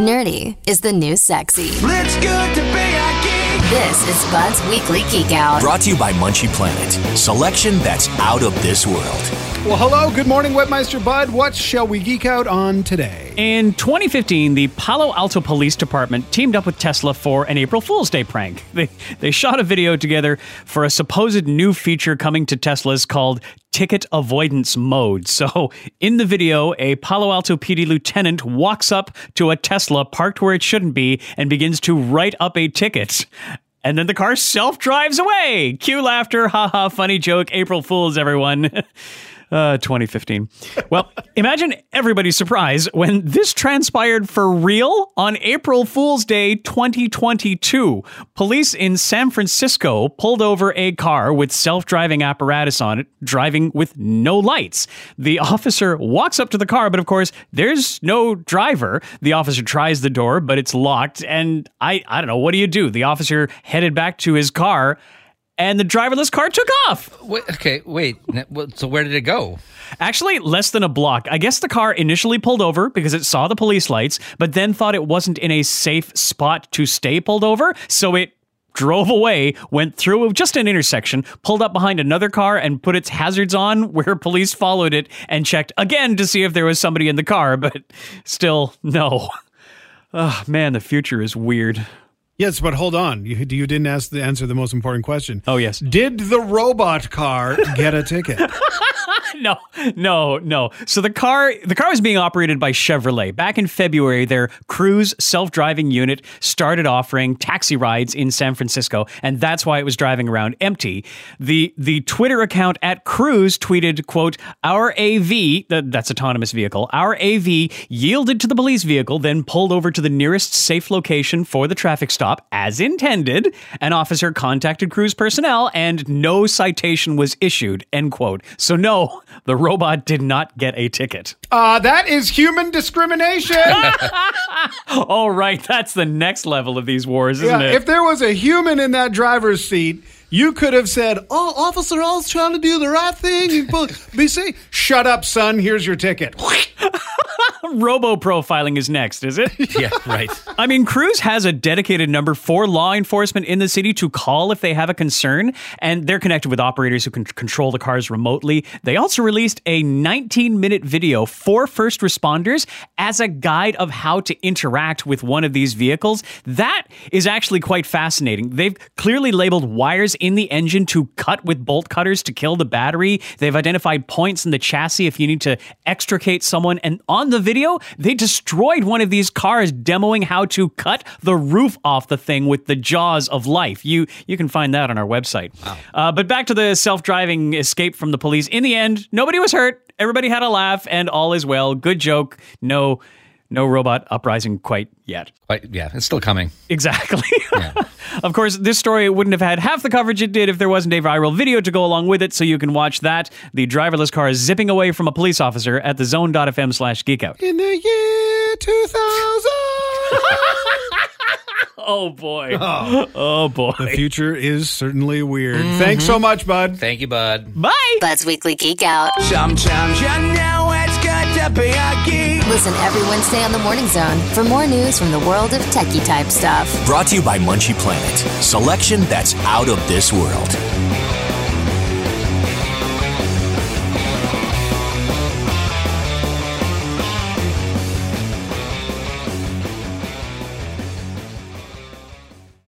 Nerdy is the new sexy. It's good to be a geek. This is Bud's Weekly Geek Out. Brought to you by Munchie Planet. Selection that's out of this world. Well, hello, good morning, Webmeister Bud. What shall we geek out on today? In 2015, the Palo Alto Police Department teamed up with Tesla for an April Fool's Day prank. They, they shot a video together for a supposed new feature coming to Teslas called Ticket Avoidance Mode. So, in the video, a Palo Alto PD lieutenant walks up to a Tesla parked where it shouldn't be and begins to write up a ticket. And then the car self drives away. Cue laughter, haha, funny joke, April Fools, everyone. Uh, 2015. Well, imagine everybody's surprise when this transpired for real on April Fool's Day 2022. Police in San Francisco pulled over a car with self driving apparatus on it, driving with no lights. The officer walks up to the car, but of course, there's no driver. The officer tries the door, but it's locked. And I, I don't know, what do you do? The officer headed back to his car and the driverless car took off. Wait, okay, wait. So where did it go? Actually, less than a block. I guess the car initially pulled over because it saw the police lights, but then thought it wasn't in a safe spot to stay pulled over, so it drove away, went through just an intersection, pulled up behind another car and put its hazards on where police followed it and checked again to see if there was somebody in the car, but still no. Oh, man, the future is weird. Yes, but hold on. You, you didn't ask the answer the most important question. Oh, yes. Did the robot car get a ticket? no, no, no. So the car, the car was being operated by Chevrolet. Back in February, their Cruise self-driving unit started offering taxi rides in San Francisco, and that's why it was driving around empty. The the Twitter account at Cruise tweeted, "quote Our AV, that's autonomous vehicle, our AV yielded to the police vehicle, then pulled over to the nearest safe location for the traffic stop." stop as intended. An officer contacted cruise personnel and no citation was issued. End quote. So no, the robot did not get a ticket. Uh, that is human discrimination. All right, that's the next level of these wars, isn't yeah, it? If there was a human in that driver's seat, you could have said, "Oh, officer, I was trying to do the right thing. Be safe." Shut up, son. Here's your ticket. Robo profiling is next, is it? yeah, right. I mean, Cruise has a dedicated number for law enforcement in the city to call if they have a concern, and they're connected with operators who can control the cars remotely. They also released a 19 minute video for first responders as a guide of how to interact with one of these vehicles. That is actually quite fascinating. They've clearly labeled wires in the engine to cut with bolt cutters to kill the battery. They've identified points in the chassis if you need to extricate someone, and on the video, they destroyed one of these cars demoing how to cut the roof off the thing with the jaws of life. You you can find that on our website. Wow. Uh, but back to the self-driving escape from the police. In the end, nobody was hurt. Everybody had a laugh, and all is well. Good joke. No no robot uprising quite yet. Quite, yeah, it's still coming. Exactly. Yeah. of course, this story wouldn't have had half the coverage it did if there wasn't a viral video to go along with it, so you can watch that. The driverless car is zipping away from a police officer at the zone.fm slash geekout. In the year 2000. oh boy. Oh. oh. boy. The future is certainly weird. Mm-hmm. Thanks so much, bud. Thank you, bud. Bye. Bud's Weekly Geek Out. Sometimes you know it's good to be a geek. Listen every Wednesday on the Morning Zone for more news from the world of techie type stuff. Brought to you by Munchie Planet. Selection that's out of this world.